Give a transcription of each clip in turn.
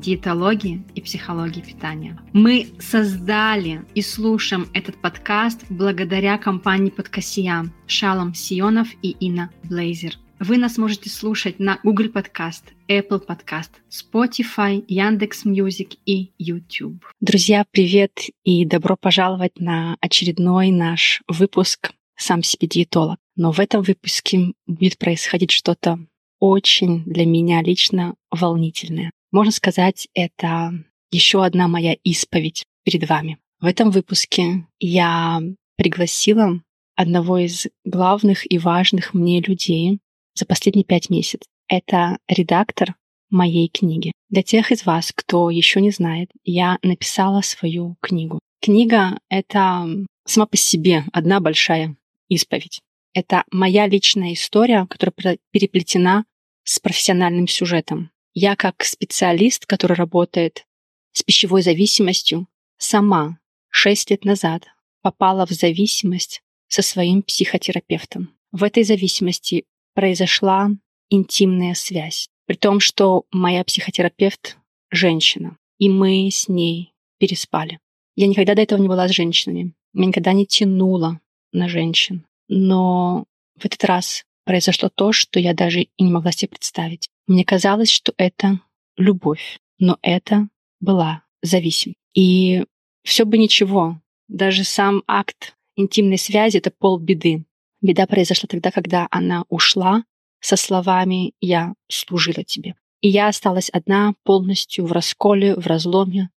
диетологии и психологии питания. Мы создали и слушаем этот подкаст благодаря компании Подкасия Шалом Сионов и Инна Блейзер. Вы нас можете слушать на Google Podcast, Apple Podcast, Spotify, Яндекс Music и YouTube. Друзья, привет и добро пожаловать на очередной наш выпуск «Сам себе диетолог». Но в этом выпуске будет происходить что-то очень для меня лично волнительное. Можно сказать, это еще одна моя исповедь перед вами. В этом выпуске я пригласила одного из главных и важных мне людей за последние пять месяцев. Это редактор моей книги. Для тех из вас, кто еще не знает, я написала свою книгу. Книга — это сама по себе одна большая исповедь. Это моя личная история, которая переплетена с профессиональным сюжетом. Я как специалист, который работает с пищевой зависимостью, сама шесть лет назад попала в зависимость со своим психотерапевтом. В этой зависимости произошла интимная связь, при том, что моя психотерапевт — женщина, и мы с ней переспали. Я никогда до этого не была с женщинами, меня никогда не тянуло на женщин. Но в этот раз произошло то, что я даже и не могла себе представить. Мне казалось, что это любовь, но это была зависимость. И все бы ничего, даже сам акт интимной связи — это полбеды. Беда произошла тогда, когда она ушла со словами «я служила тебе». И я осталась одна, полностью в расколе, в разломе,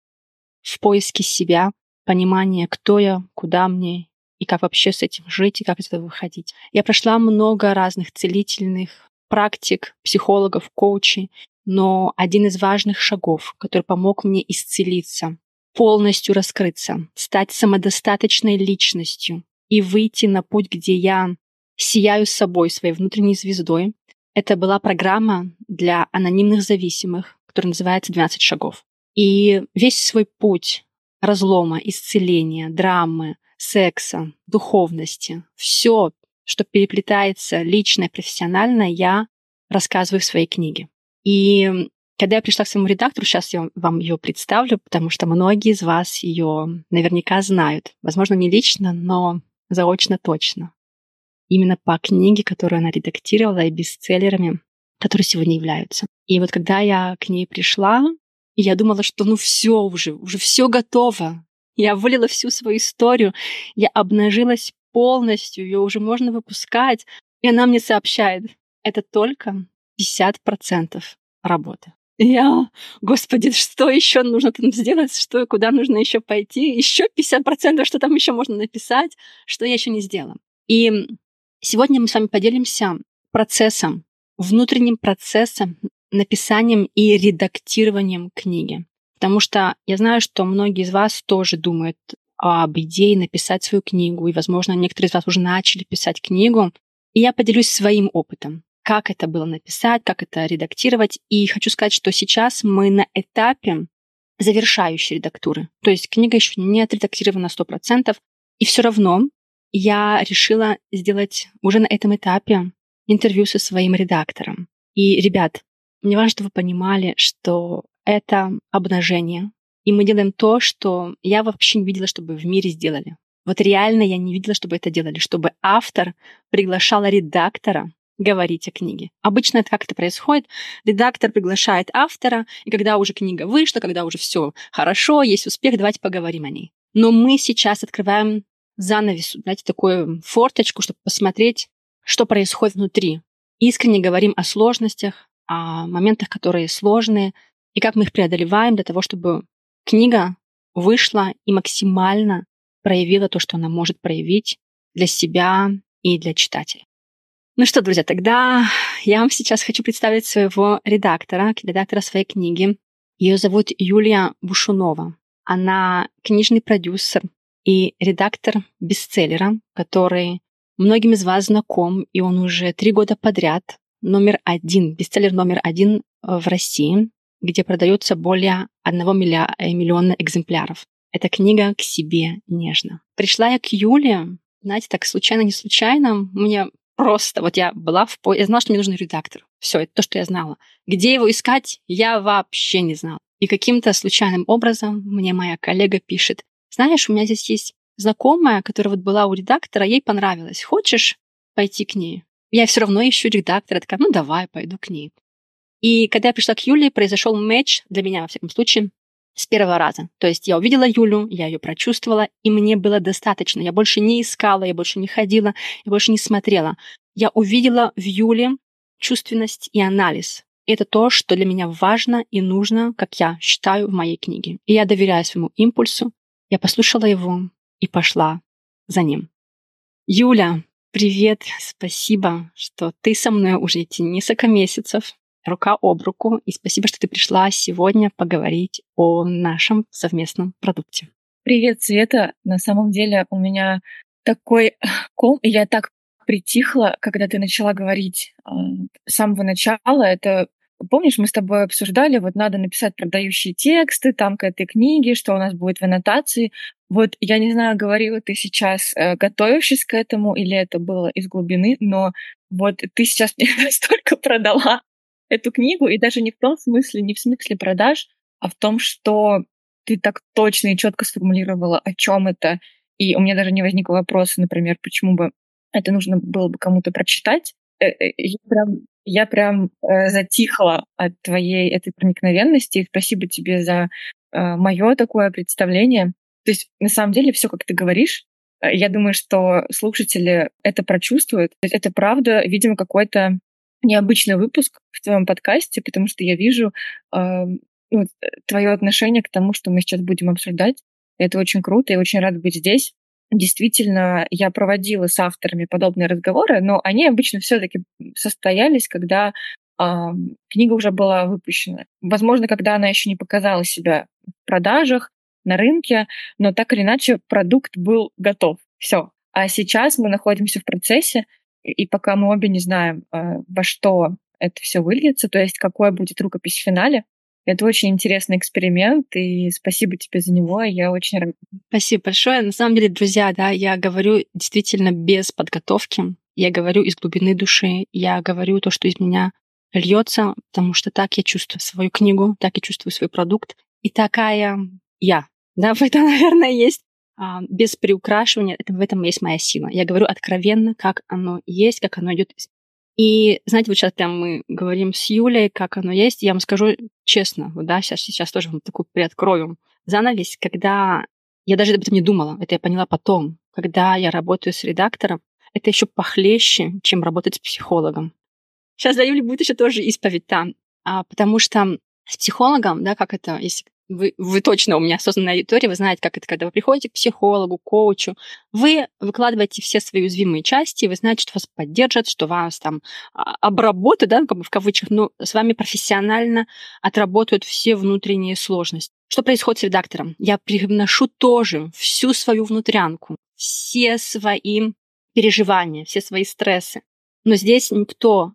в поиске себя, понимания, кто я, куда мне и как вообще с этим жить, и как из этого выходить. Я прошла много разных целительных практик, психологов, коучей, но один из важных шагов, который помог мне исцелиться, полностью раскрыться, стать самодостаточной личностью и выйти на путь, где я сияю собой, своей внутренней звездой, это была программа для анонимных зависимых, которая называется «12 шагов». И весь свой путь разлома, исцеления, драмы, секса, духовности, все что переплетается личное, профессиональное, я рассказываю в своей книге. И когда я пришла к своему редактору, сейчас я вам ее представлю, потому что многие из вас ее наверняка знают. Возможно, не лично, но заочно точно. Именно по книге, которую она редактировала, и бестселлерами, которые сегодня являются. И вот когда я к ней пришла, я думала, что ну все уже, уже все готово. Я вылила всю свою историю, я обнажилась полностью, ее уже можно выпускать. И она мне сообщает, это только 50% работы. я, господи, что еще нужно там сделать, что куда нужно еще пойти, еще 50%, что там еще можно написать, что я еще не сделала. И сегодня мы с вами поделимся процессом, внутренним процессом, написанием и редактированием книги. Потому что я знаю, что многие из вас тоже думают об идее написать свою книгу, и, возможно, некоторые из вас уже начали писать книгу. И я поделюсь своим опытом, как это было написать, как это редактировать. И хочу сказать, что сейчас мы на этапе завершающей редактуры. То есть книга еще не отредактирована 100%, и все равно я решила сделать уже на этом этапе интервью со своим редактором. И, ребят, мне важно, чтобы вы понимали, что это обнажение, и мы делаем то, что я вообще не видела, чтобы в мире сделали. Вот реально я не видела, чтобы это делали, чтобы автор приглашал редактора говорить о книге. Обычно это как это происходит. Редактор приглашает автора, и когда уже книга вышла, когда уже все хорошо, есть успех, давайте поговорим о ней. Но мы сейчас открываем занавес, знаете, такую форточку, чтобы посмотреть, что происходит внутри. Искренне говорим о сложностях, о моментах, которые сложные, и как мы их преодолеваем для того, чтобы Книга вышла и максимально проявила то, что она может проявить для себя и для читателя. Ну что, друзья, тогда я вам сейчас хочу представить своего редактора, редактора своей книги. Ее зовут Юлия Бушунова. Она книжный продюсер и редактор бестселлера, который многим из вас знаком, и он уже три года подряд номер один, бестселлер номер один в России, где продается более одного миллиона экземпляров. Это книга «К себе нежно». Пришла я к Юле, знаете, так случайно, не случайно. Мне просто, вот я была в по... Я знала, что мне нужен редактор. Все, это то, что я знала. Где его искать, я вообще не знала. И каким-то случайным образом мне моя коллега пишет, знаешь, у меня здесь есть знакомая, которая вот была у редактора, ей понравилось. Хочешь пойти к ней? Я все равно ищу редактора. Такая, ну давай, пойду к ней. И когда я пришла к Юле, произошел матч для меня, во всяком случае, с первого раза. То есть я увидела Юлю, я ее прочувствовала, и мне было достаточно. Я больше не искала, я больше не ходила, я больше не смотрела. Я увидела в Юле чувственность и анализ. Это то, что для меня важно и нужно, как я считаю в моей книге. И я доверяю своему импульсу. Я послушала его и пошла за ним. Юля, привет, спасибо, что ты со мной уже эти несколько месяцев рука об руку. И спасибо, что ты пришла сегодня поговорить о нашем совместном продукте. Привет, Света. На самом деле у меня такой ком, и я так притихла, когда ты начала говорить э, с самого начала. Это Помнишь, мы с тобой обсуждали, вот надо написать продающие тексты там к этой книге, что у нас будет в аннотации. Вот я не знаю, говорила ты сейчас, э, готовившись к этому, или это было из глубины, но вот ты сейчас мне настолько продала эту книгу, и даже не в том смысле, не в смысле продаж, а в том, что ты так точно и четко сформулировала, о чем это. И у меня даже не возникло вопроса, например, почему бы это нужно было бы кому-то прочитать. Э, э, я прям, я прям э, затихла от твоей этой проникновенности. И спасибо тебе за мое такое представление. То есть, на самом деле, все, как ты говоришь, я думаю, что слушатели это прочувствуют. Это правда, видимо, какой-то необычный выпуск в твоем подкасте, потому что я вижу э, ну, твое отношение к тому, что мы сейчас будем обсуждать. Это очень круто, и очень рада быть здесь. Действительно, я проводила с авторами подобные разговоры, но они обычно все-таки состоялись, когда э, книга уже была выпущена. Возможно, когда она еще не показала себя в продажах, на рынке, но так или иначе продукт был готов. Все. А сейчас мы находимся в процессе, и пока мы обе не знаем, э, во что это все выльется, то есть какой будет рукопись в финале, это очень интересный эксперимент, и спасибо тебе за него, я очень рада. Спасибо большое. На самом деле, друзья, да, я говорю действительно без подготовки, я говорю из глубины души, я говорю то, что из меня льется, потому что так я чувствую свою книгу, так я чувствую свой продукт, и такая я. Да, в этом, наверное, есть без приукрашивания, это, в этом есть моя сила. Я говорю откровенно, как оно есть, как оно идет. И знаете, вот сейчас прям мы говорим с Юлей, как оно есть. Я вам скажу честно, вот, да, сейчас, сейчас тоже вам такую приоткрою занавес, когда я даже об этом не думала, это я поняла потом, когда я работаю с редактором, это еще похлеще, чем работать с психологом. Сейчас для Юли будет еще тоже исповедь там, а, потому что с психологом, да, как это, если вы, вы точно у меня осознанная аудитория, вы знаете, как это, когда вы приходите к психологу, коучу, вы выкладываете все свои уязвимые части, вы знаете, что вас поддержат, что вас там а, обработают, да, как бы в кавычках, но с вами профессионально отработают все внутренние сложности. Что происходит с редактором? Я привношу тоже всю свою внутрянку, все свои переживания, все свои стрессы. Но здесь никто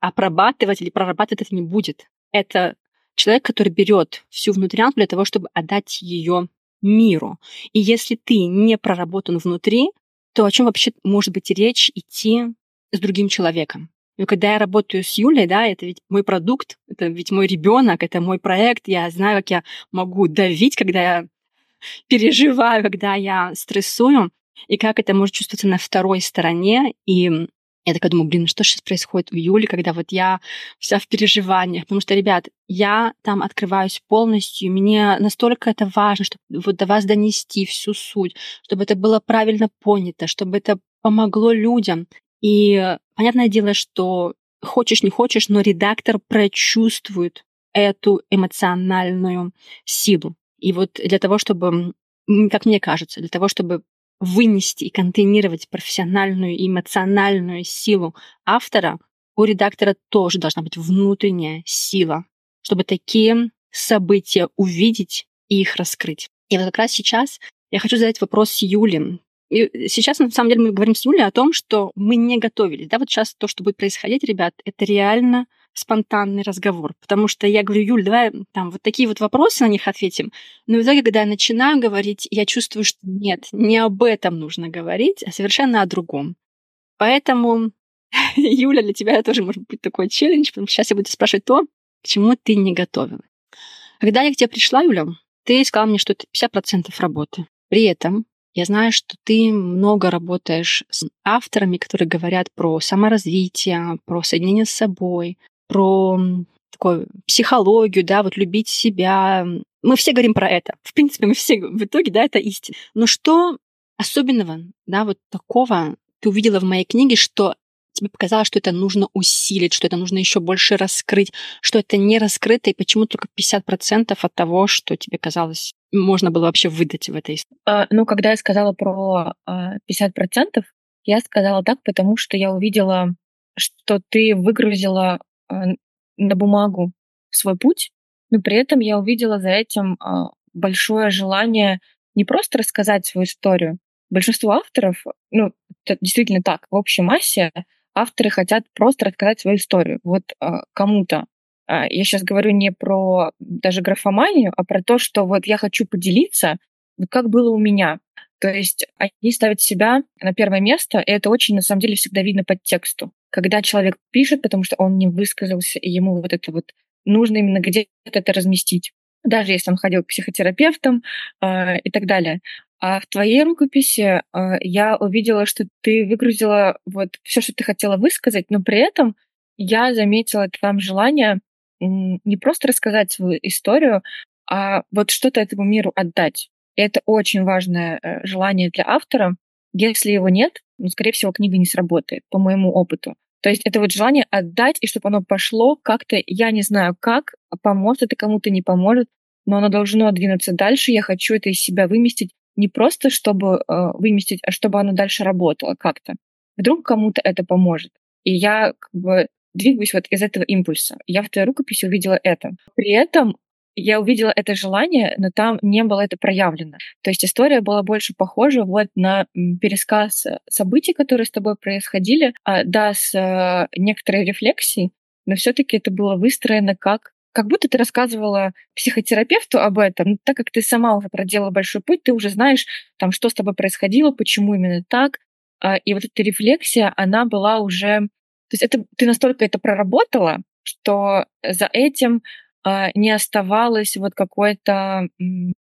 обрабатывать или прорабатывать это не будет. Это человек, который берет всю внутрянку для того, чтобы отдать ее миру. И если ты не проработан внутри, то о чем вообще может быть речь идти с другим человеком? И когда я работаю с Юлей, да, это ведь мой продукт, это ведь мой ребенок, это мой проект, я знаю, как я могу давить, когда я переживаю, когда я стрессую, и как это может чувствоваться на второй стороне. И я такая думаю, блин, что сейчас происходит в июле, когда вот я вся в переживаниях. Потому что, ребят, я там открываюсь полностью, мне настолько это важно, чтобы вот до вас донести всю суть, чтобы это было правильно понято, чтобы это помогло людям. И понятное дело, что хочешь, не хочешь, но редактор прочувствует эту эмоциональную силу. И вот для того, чтобы, как мне кажется, для того, чтобы вынести и контейнировать профессиональную и эмоциональную силу автора, у редактора тоже должна быть внутренняя сила, чтобы такие события увидеть и их раскрыть. И вот как раз сейчас я хочу задать вопрос Юле. И сейчас, на самом деле, мы говорим с Юлей о том, что мы не готовились. Да, вот сейчас то, что будет происходить, ребят, это реально спонтанный разговор. Потому что я говорю, Юль, давай там вот такие вот вопросы на них ответим. Но в итоге, когда я начинаю говорить, я чувствую, что нет, не об этом нужно говорить, а совершенно о другом. Поэтому, Юля, для тебя тоже может быть такой челлендж, потому что сейчас я буду спрашивать то, к чему ты не готовилась. Когда я к тебе пришла, Юля, ты сказала мне, что это 50% работы. При этом я знаю, что ты много работаешь с авторами, которые говорят про саморазвитие, про соединение с собой, про такую психологию, да, вот любить себя. Мы все говорим про это. В принципе, мы все в итоге, да, это истина. Но что особенного, да, вот такого ты увидела в моей книге, что тебе показалось, что это нужно усилить, что это нужно еще больше раскрыть, что это не раскрыто, и почему только 50% от того, что тебе казалось, можно было вообще выдать в этой истории? А, ну, когда я сказала про а, 50%, я сказала так, потому что я увидела, что ты выгрузила на бумагу свой путь, но при этом я увидела за этим а, большое желание не просто рассказать свою историю. Большинство авторов, ну, это действительно так, в общей массе авторы хотят просто рассказать свою историю. Вот а, кому-то. Я сейчас говорю не про даже графоманию, а про то, что вот я хочу поделиться, вот как было у меня. То есть они ставят себя на первое место, и это очень, на самом деле, всегда видно под тексту. Когда человек пишет, потому что он не высказался, и ему вот это вот нужно именно где-то это разместить. Даже если он ходил к психотерапевтам э, и так далее. А в твоей рукописи э, я увидела, что ты выгрузила вот все, что ты хотела высказать, но при этом я заметила там желание не просто рассказать свою историю, а вот что-то этому миру отдать. И это очень важное э, желание для автора. Если его нет, ну, скорее всего, книга не сработает, по моему опыту. То есть это вот желание отдать, и чтобы оно пошло как-то, я не знаю как, поможет это кому-то, не поможет, но оно должно двинуться дальше. Я хочу это из себя выместить не просто, чтобы э, выместить, а чтобы оно дальше работало как-то. Вдруг кому-то это поможет. И я как бы двигаюсь вот из этого импульса. Я в твоей рукописи увидела это. При этом я увидела это желание, но там не было это проявлено. То есть история была больше похожа вот на пересказ событий, которые с тобой происходили, а, да, с а, некоторой рефлексией, но все-таки это было выстроено как как будто ты рассказывала психотерапевту об этом, так как ты сама уже проделала большой путь, ты уже знаешь, там, что с тобой происходило, почему именно так. А, и вот эта рефлексия, она была уже... То есть это, ты настолько это проработала, что за этим не оставалось вот какой-то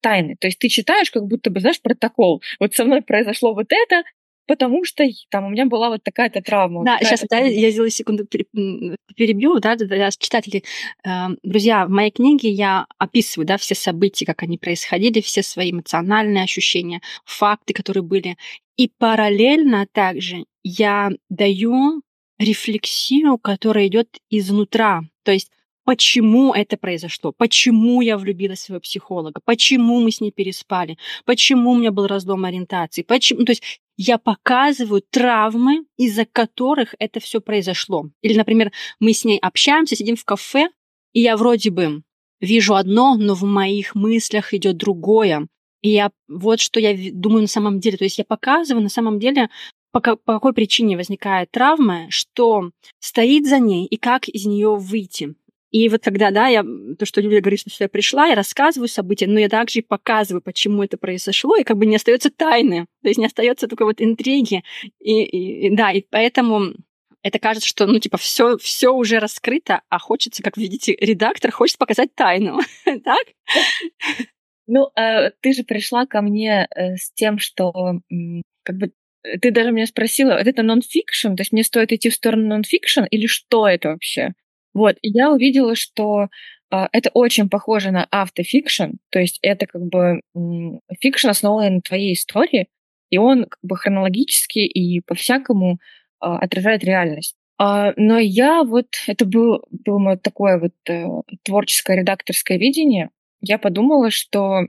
тайны. То есть ты читаешь, как будто бы, знаешь, протокол. Вот со мной произошло вот это, потому что там у меня была вот такая-то травма. Да, сейчас да, я сделаю секунду перебью, да, для читателей. Эм, друзья, в моей книге я описываю, да, все события, как они происходили, все свои эмоциональные ощущения, факты, которые были. И параллельно также я даю рефлексию, которая идет изнутра. То есть почему это произошло, почему я влюбилась в своего психолога, почему мы с ней переспали, почему у меня был разлом ориентации, почему... То есть я показываю травмы, из-за которых это все произошло. Или, например, мы с ней общаемся, сидим в кафе, и я вроде бы вижу одно, но в моих мыслях идет другое. И я вот что я думаю на самом деле. То есть я показываю на самом деле, по, по какой причине возникает травма, что стоит за ней и как из нее выйти. И вот когда, да, я, то, что Юлия говорит, что я пришла, я рассказываю события, но я также и показываю, почему это произошло, и как бы не остается тайны, то есть не остается такой вот интриги. И, и, и да, и поэтому это кажется, что, ну, типа, все, все уже раскрыто, а хочется, как видите, редактор хочет показать тайну, так? Ну, э, ты же пришла ко мне э, с тем, что как бы ты даже меня спросила, это нон-фикшн, то есть мне стоит идти в сторону нон-фикшн или что это вообще? Вот, и я увидела, что а, это очень похоже на автофикшн, то есть это как бы fiction, основанный на твоей истории, и он как бы хронологически и по-всякому а, отражает реальность. А, но я вот, это был, было мое такое вот э, творческое редакторское видение, я подумала, что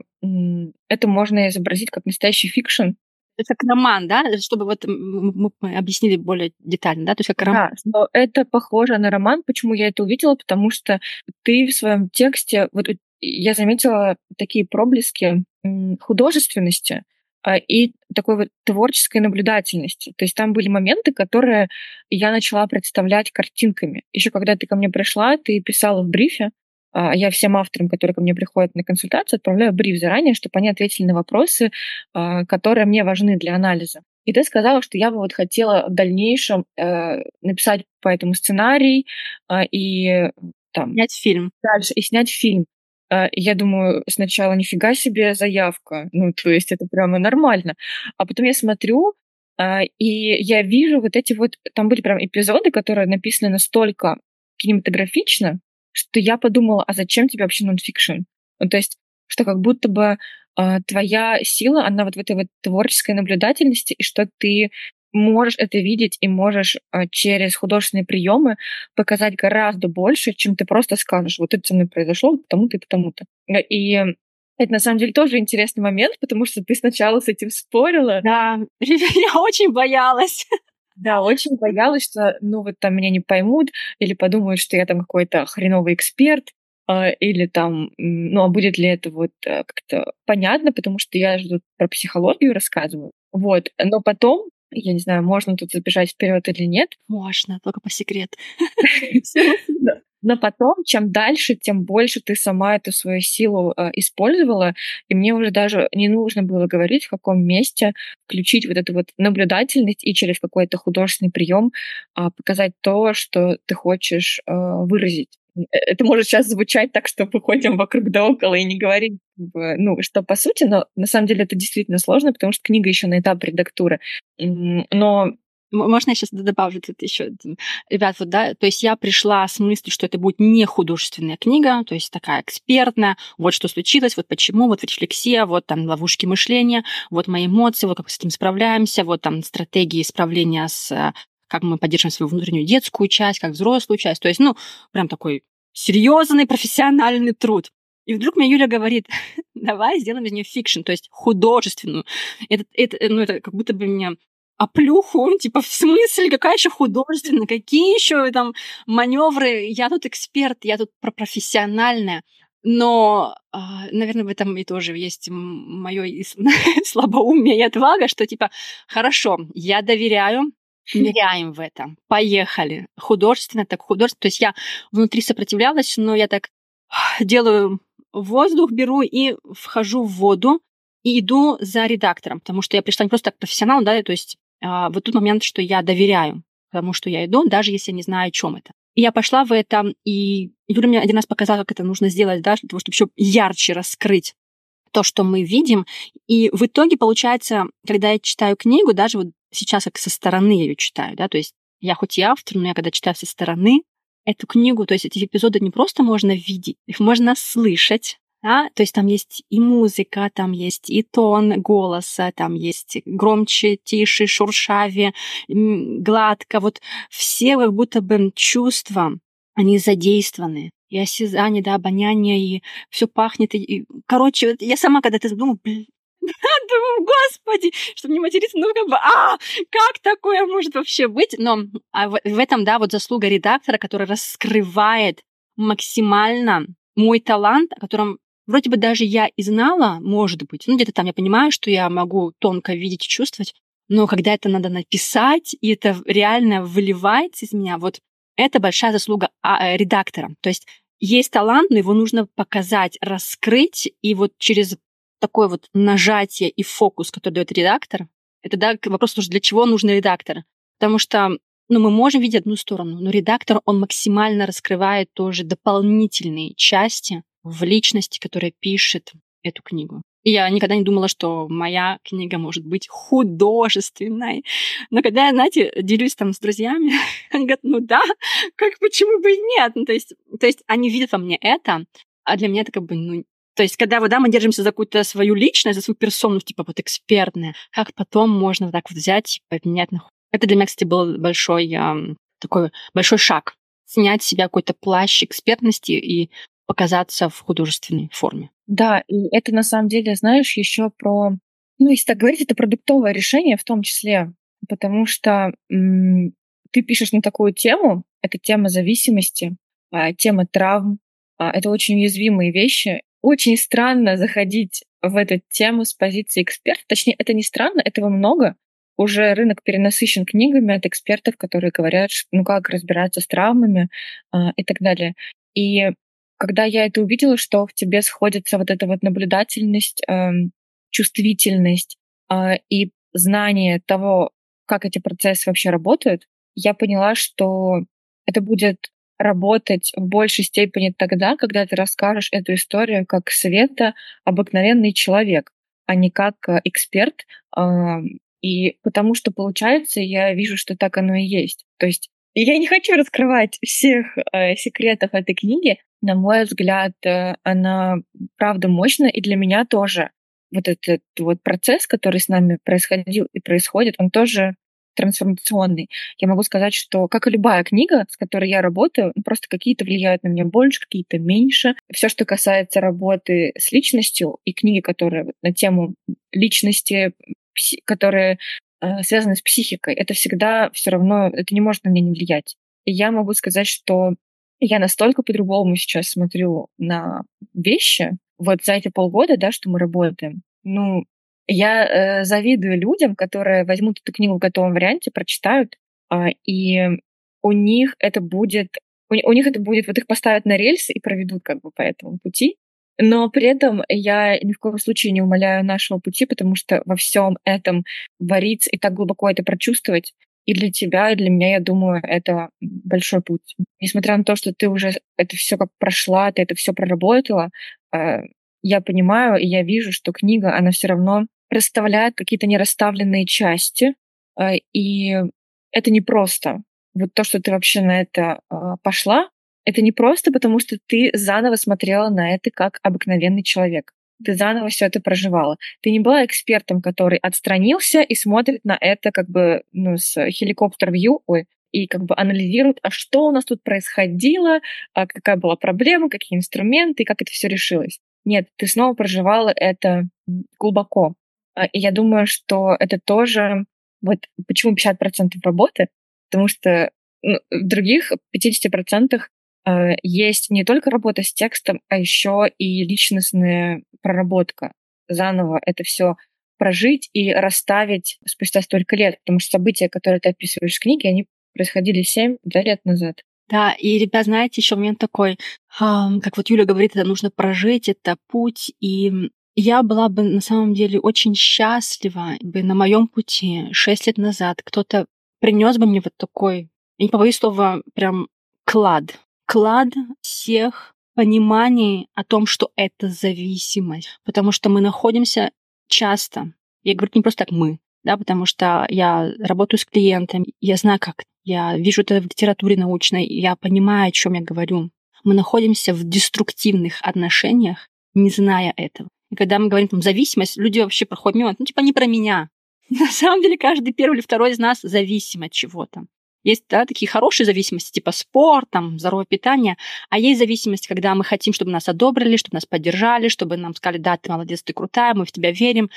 это можно изобразить как настоящий fiction, это как роман, да, чтобы вот мы объяснили более детально, да, то есть как роман. Да, но это похоже на роман. Почему я это увидела? Потому что ты в своем тексте, вот я заметила такие проблески художественности а, и такой вот творческой наблюдательности. То есть там были моменты, которые я начала представлять картинками. Еще когда ты ко мне пришла, ты писала в брифе, я всем авторам, которые ко мне приходят на консультацию, отправляю бриф заранее, чтобы они ответили на вопросы, а, которые мне важны для анализа. И ты сказала, что я бы вот хотела в дальнейшем э, написать по этому сценарий э, и там... Снять фильм. Дальше, и снять фильм. Э, я думаю, сначала нифига себе заявка, ну, то есть это прямо нормально. А потом я смотрю, э, и я вижу вот эти вот... Там были прям эпизоды, которые написаны настолько кинематографично, что я подумала, а зачем тебе вообще нонфикшн? Ну, то есть, что как будто бы а, твоя сила, она вот в этой вот творческой наблюдательности, и что ты можешь это видеть и можешь а, через художественные приемы показать гораздо больше, чем ты просто скажешь, вот это со мной произошло потому-то и потому-то. И это на самом деле тоже интересный момент, потому что ты сначала с этим спорила. Да, я очень боялась. Да, очень боялась, что, ну, вот там меня не поймут или подумают, что я там какой-то хреновый эксперт. А, или там, ну, а будет ли это вот э, как-то понятно, потому что я же тут про психологию рассказываю. Вот, но потом, я не знаю, можно тут забежать вперед или нет. Можно, только по секрет. Но потом, чем дальше, тем больше ты сама эту свою силу э, использовала, и мне уже даже не нужно было говорить, в каком месте включить вот эту вот наблюдательность и через какой-то художественный прием э, показать то, что ты хочешь э, выразить. Э, это может сейчас звучать так, что мы ходим вокруг да около и не говорим, ну, что по сути, но на самом деле это действительно сложно, потому что книга еще на этапе редактуры. Но можно я сейчас добавлю тут еще? Ребят, вот, да, то есть я пришла с мыслью, что это будет не художественная книга, то есть такая экспертная, вот что случилось, вот почему, вот рефлексия, вот там ловушки мышления, вот мои эмоции, вот как мы с этим справляемся, вот там стратегии справления с как мы поддерживаем свою внутреннюю детскую часть, как взрослую часть. То есть, ну, прям такой серьезный профессиональный труд. И вдруг мне Юля говорит, давай сделаем из нее fiction, то есть художественную. Это, это, ну, это как будто бы мне оплеуху, типа, в смысле, какая еще художественная, какие еще там маневры, я тут эксперт, я тут про профессиональная. Но, а, наверное, в этом и тоже есть мое слабоумие и отвага, что типа, хорошо, я доверяю, ныряем в это. Поехали. Художественно, так художественно. То есть я внутри сопротивлялась, но я так делаю воздух, беру и вхожу в воду и иду за редактором, потому что я пришла не просто как профессионал, да, то есть а, вот тот момент, что я доверяю тому, что я иду, даже если я не знаю, о чем это. И я пошла в это, и Юля мне один раз показала, как это нужно сделать, да, для того, чтобы еще ярче раскрыть то, что мы видим. И в итоге получается, когда я читаю книгу, даже вот сейчас как со стороны я ее читаю, да, то есть я хоть и автор, но я когда читаю со стороны эту книгу, то есть эти эпизоды не просто можно видеть, их можно слышать, да? То есть там есть и музыка, там есть и тон голоса, там есть громче, тише, шуршавее, гладко. Вот все как будто бы чувства, они задействованы. И осязание, да, обоняние, и все пахнет. И, и, короче, я сама когда ты думаю, блин, Думаю, господи, чтобы не материться, ну как бы, а, как такое может вообще быть? Но а в, в этом, да, вот заслуга редактора, который раскрывает максимально мой талант, о котором вроде бы даже я и знала, может быть, ну где-то там я понимаю, что я могу тонко видеть и чувствовать, но когда это надо написать, и это реально выливается из меня, вот это большая заслуга а, э, редактора. То есть есть талант, но его нужно показать, раскрыть, и вот через такое вот нажатие и фокус, который дает редактор, это да, вопрос, для чего нужен редактор. Потому что ну, мы можем видеть одну сторону, но редактор, он максимально раскрывает тоже дополнительные части в личности, которая пишет эту книгу. И я никогда не думала, что моя книга может быть художественной. Но когда я, знаете, делюсь там с друзьями, они говорят, ну да, как почему бы и нет? Ну, то, есть, то есть они видят во мне это, а для меня это как бы ну, то есть, когда вот, да, мы держимся за какую-то свою личность, за свою персону, типа вот экспертная, как потом можно вот так вот взять и поменять на... Это для меня, кстати, был большой эм, такой большой шаг. Снять с себя какой-то плащ экспертности и показаться в художественной форме. Да, и это на самом деле, знаешь, еще про, ну, если так говорить, это продуктовое решение в том числе, потому что м- ты пишешь на такую тему, это тема зависимости, а, тема травм, А, это очень уязвимые вещи. Очень странно заходить в эту тему с позиции эксперта. Точнее, это не странно, этого много. Уже рынок перенасыщен книгами от экспертов, которые говорят, ну как разбираться с травмами э, и так далее. И когда я это увидела, что в тебе сходится вот эта вот наблюдательность, э, чувствительность э, и знание того, как эти процессы вообще работают, я поняла, что это будет работать в большей степени тогда, когда ты расскажешь эту историю как Света обыкновенный человек, а не как э, эксперт. И потому что, получается, я вижу, что так оно и есть. То есть я не хочу раскрывать всех э, секретов этой книги. На мой взгляд, э, она правда мощная, и для меня тоже вот этот вот процесс, который с нами происходил и происходит, он тоже трансформационный. Я могу сказать, что, как и любая книга, с которой я работаю, ну, просто какие-то влияют на меня больше, какие-то меньше. Все, что касается работы с личностью и книги, которые на тему личности, которые э, связаны с психикой, это всегда все равно, это не может на меня не влиять. И я могу сказать, что я настолько по-другому сейчас смотрю на вещи, вот за эти полгода, да, что мы работаем. Ну, я э, завидую людям, которые возьмут эту книгу в готовом варианте, прочитают, э, и у них это будет, у, у них это будет, вот их поставят на рельсы и проведут как бы по этому пути. Но при этом я ни в коем случае не умоляю нашего пути, потому что во всем этом вариться и так глубоко это прочувствовать, и для тебя, и для меня, я думаю, это большой путь. Несмотря на то, что ты уже это все как прошла, ты это все проработала, э, я понимаю, и я вижу, что книга, она все равно расставляет какие-то нерасставленные части, э, и это не просто. Вот то, что ты вообще на это э, пошла, это не просто потому, что ты заново смотрела на это как обыкновенный человек. Ты заново все это проживала. Ты не была экспертом, который отстранился и смотрит на это как бы ну, с хеликоптер-вью, ой, и как бы анализирует, а что у нас тут происходило, а какая была проблема, какие инструменты, и как это все решилось. Нет, ты снова проживала это глубоко. А, и я думаю, что это тоже... Вот почему 50% работы? Потому что ну, в других 50% э, есть не только работа с текстом, а еще и личностная проработка. Заново это все прожить и расставить спустя столько лет. Потому что события, которые ты описываешь в книге, они происходили 7 лет назад. Да, и, ребят, знаете, еще момент такой, как вот Юля говорит, это нужно прожить, это путь, и я была бы на самом деле очень счастлива, бы на моем пути шесть лет назад кто-то принес бы мне вот такой, я не побоюсь слова, прям клад. Клад всех пониманий о том, что это зависимость. Потому что мы находимся часто, я говорю не просто так мы, да, потому что я работаю с клиентами, я знаю, как я вижу это в литературе научной, я понимаю, о чем я говорю. Мы находимся в деструктивных отношениях, не зная этого. И когда мы говорим там зависимость, люди вообще проходят мимо, ну типа не про меня. На самом деле каждый первый или второй из нас зависим от чего-то. Есть да, такие хорошие зависимости, типа спорт, там, здоровое питание, а есть зависимость, когда мы хотим, чтобы нас одобрили, чтобы нас поддержали, чтобы нам сказали, да, ты молодец, ты крутая, мы в тебя верим.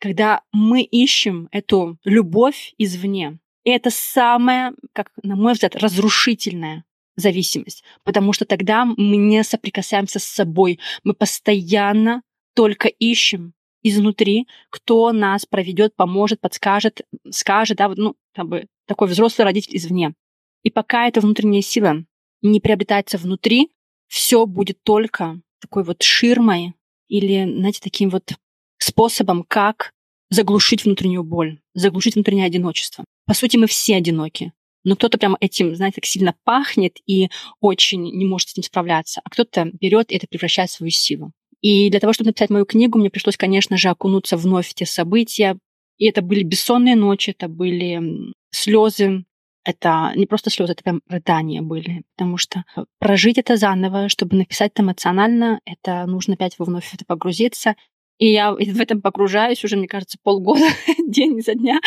Когда мы ищем эту любовь извне. И это самое, как на мой взгляд, разрушительное зависимость, потому что тогда мы не соприкасаемся с собой, мы постоянно только ищем изнутри, кто нас проведет, поможет, подскажет, скажет, да, ну, как бы такой взрослый родитель извне. И пока эта внутренняя сила не приобретается внутри, все будет только такой вот ширмой или, знаете, таким вот способом, как заглушить внутреннюю боль, заглушить внутреннее одиночество. По сути, мы все одиноки. Но кто-то прямо этим, знаете, так сильно пахнет и очень не может с этим справляться, а кто-то берет и это превращает в свою силу. И для того, чтобы написать мою книгу, мне пришлось, конечно же, окунуться вновь в те события. И это были бессонные ночи, это были слезы, это не просто слезы, это прям рыдания были. Потому что прожить это заново, чтобы написать это эмоционально, это нужно опять вновь в это погрузиться. И я в этом погружаюсь уже, мне кажется, полгода, день за дня,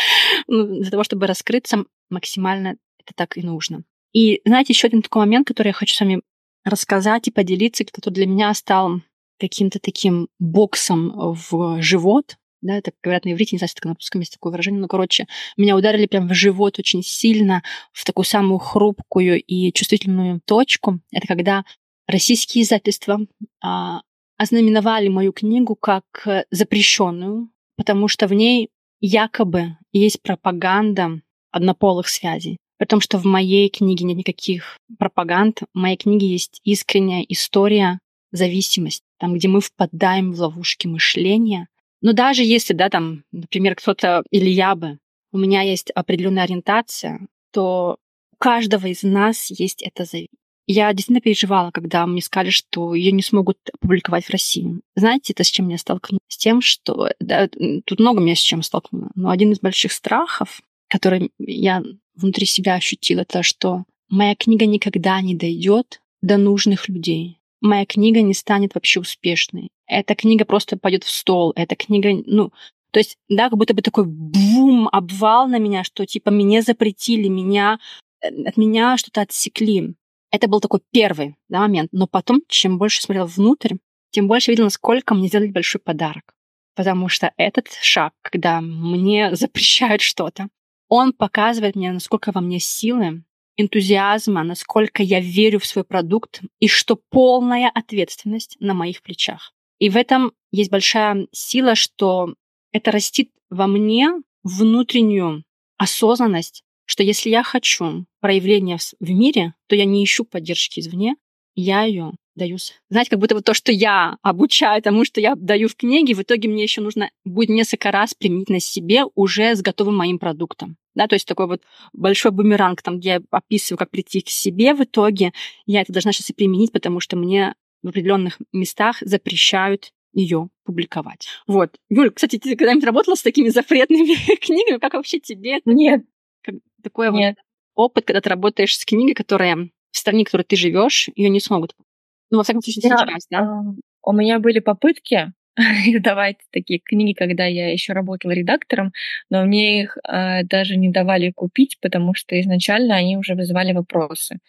ну, для того, чтобы раскрыться максимально, это так и нужно. И знаете, еще один такой момент, который я хочу с вами рассказать и поделиться, который для меня стал каким-то таким боксом в живот, да, это говорят на иврите, не знаю, это на русском есть такое выражение, но, короче, меня ударили прям в живот очень сильно, в такую самую хрупкую и чувствительную точку. Это когда российские издательства а, ознаменовали мою книгу как э, запрещенную, потому что в ней якобы есть пропаганда однополых связей. При том, что в моей книге нет никаких пропаганд, в моей книге есть искренняя история зависимости, там, где мы впадаем в ловушки мышления. Но даже если, да, там, например, кто-то или я бы, у меня есть определенная ориентация, то у каждого из нас есть эта зависимость. Я действительно переживала, когда мне сказали, что ее не смогут опубликовать в России. Знаете, это с чем меня столкнуло? С тем, что... Да, тут много меня с чем столкнуло. Но один из больших страхов, который я внутри себя ощутила, это что моя книга никогда не дойдет до нужных людей. Моя книга не станет вообще успешной. Эта книга просто пойдет в стол. Эта книга, ну, то есть, да, как будто бы такой бум, обвал на меня, что типа меня запретили, меня, э, от меня что-то отсекли. Это был такой первый да, момент. Но потом, чем больше смотрела внутрь, тем больше видела, насколько мне сделали большой подарок. Потому что этот шаг, когда мне запрещают что-то, он показывает мне, насколько во мне силы, энтузиазма, насколько я верю в свой продукт и что полная ответственность на моих плечах. И в этом есть большая сила, что это растит во мне внутреннюю осознанность что если я хочу проявления в мире, то я не ищу поддержки извне, я ее даю. Знаете, как будто вот то, что я обучаю тому, что я даю в книге, в итоге мне еще нужно будет несколько раз применить на себе уже с готовым моим продуктом. Да, то есть такой вот большой бумеранг, там, где я описываю, как прийти к себе в итоге, я это должна сейчас и применить, потому что мне в определенных местах запрещают ее публиковать. Вот. Юль, кстати, ты когда-нибудь работала с такими запретными книгами? Как вообще тебе? Нет, такой Нет. вот опыт, когда ты работаешь с книгой, которая в стране, в которой ты живешь, ее не смогут. Ну, во всяком случае, сейчас, да? А, у меня были попытки издавать такие книги, когда я еще работала редактором, но мне их э, даже не давали купить, потому что изначально они уже вызывали вопросы.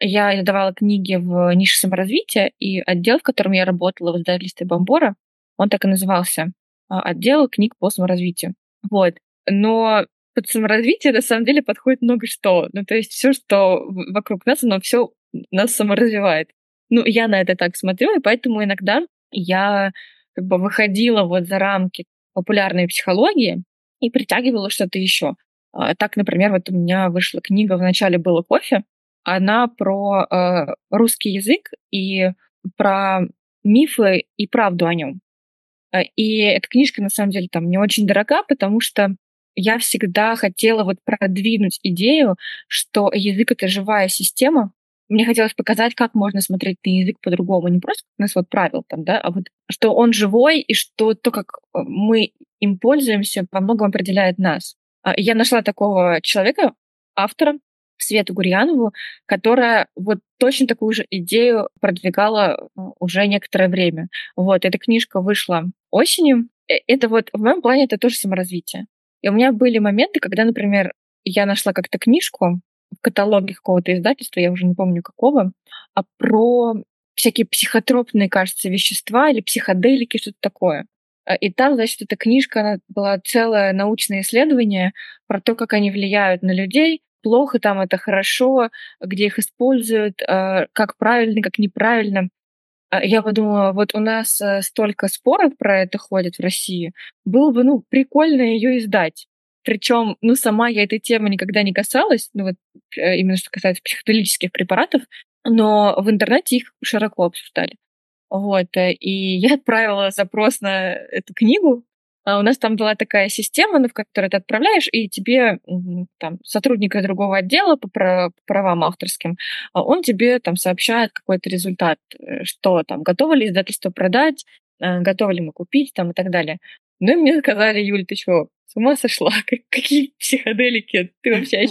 Я издавала книги в нише саморазвития, и отдел, в котором я работала в издательстве Бомбора, он так и назывался а, отдел книг по саморазвитию. Вот. Но под саморазвитие на самом деле подходит много что. Ну, то есть все, что вокруг нас, оно все нас саморазвивает. Ну, я на это так смотрю, и поэтому иногда я как бы выходила вот за рамки популярной психологии и притягивала что-то еще. А, так, например, вот у меня вышла книга «В начале было кофе». Она про э, русский язык и про мифы и правду о нем. А, и эта книжка, на самом деле, там не очень дорога, потому что я всегда хотела вот продвинуть идею, что язык — это живая система. Мне хотелось показать, как можно смотреть на язык по-другому. Не просто как нас вот правил там, да, а вот что он живой, и что то, как э, мы им пользуемся, во многом определяет нас. А, я нашла такого человека, автора, Свету Гурьянову, которая вот точно такую же идею продвигала э, уже некоторое время. Вот, эта книжка вышла осенью. Э, это вот, в моем плане, это тоже саморазвитие. И у меня были моменты, когда, например, я нашла как-то книжку в каталоге какого-то издательства, я уже не помню какого, а про всякие психотропные, кажется, вещества или психоделики, что-то такое. А, и там, значит, эта книжка, она была целое научное исследование про то, как они влияют на людей, плохо там это хорошо, где их используют, а, как правильно, как неправильно. А, я подумала, вот у нас э, столько споров про это ходит в России, было бы, ну, прикольно ее издать. Причем, ну, сама я этой темы никогда не касалась, ну, вот э, именно что касается психоделических препаратов, но в интернете их широко обсуждали. Вот, э, и я отправила запрос на эту книгу, а у нас там была такая система, ну, в которой ты отправляешь, и тебе там сотрудник из другого отдела по правам авторским, а он тебе там сообщает какой-то результат, э, что там, готовы ли издательство продать, э, готовы ли мы купить там и так далее. Ну мне сказали, Юль, ты что, с ума сошла? Какие психоделики? Ты вообще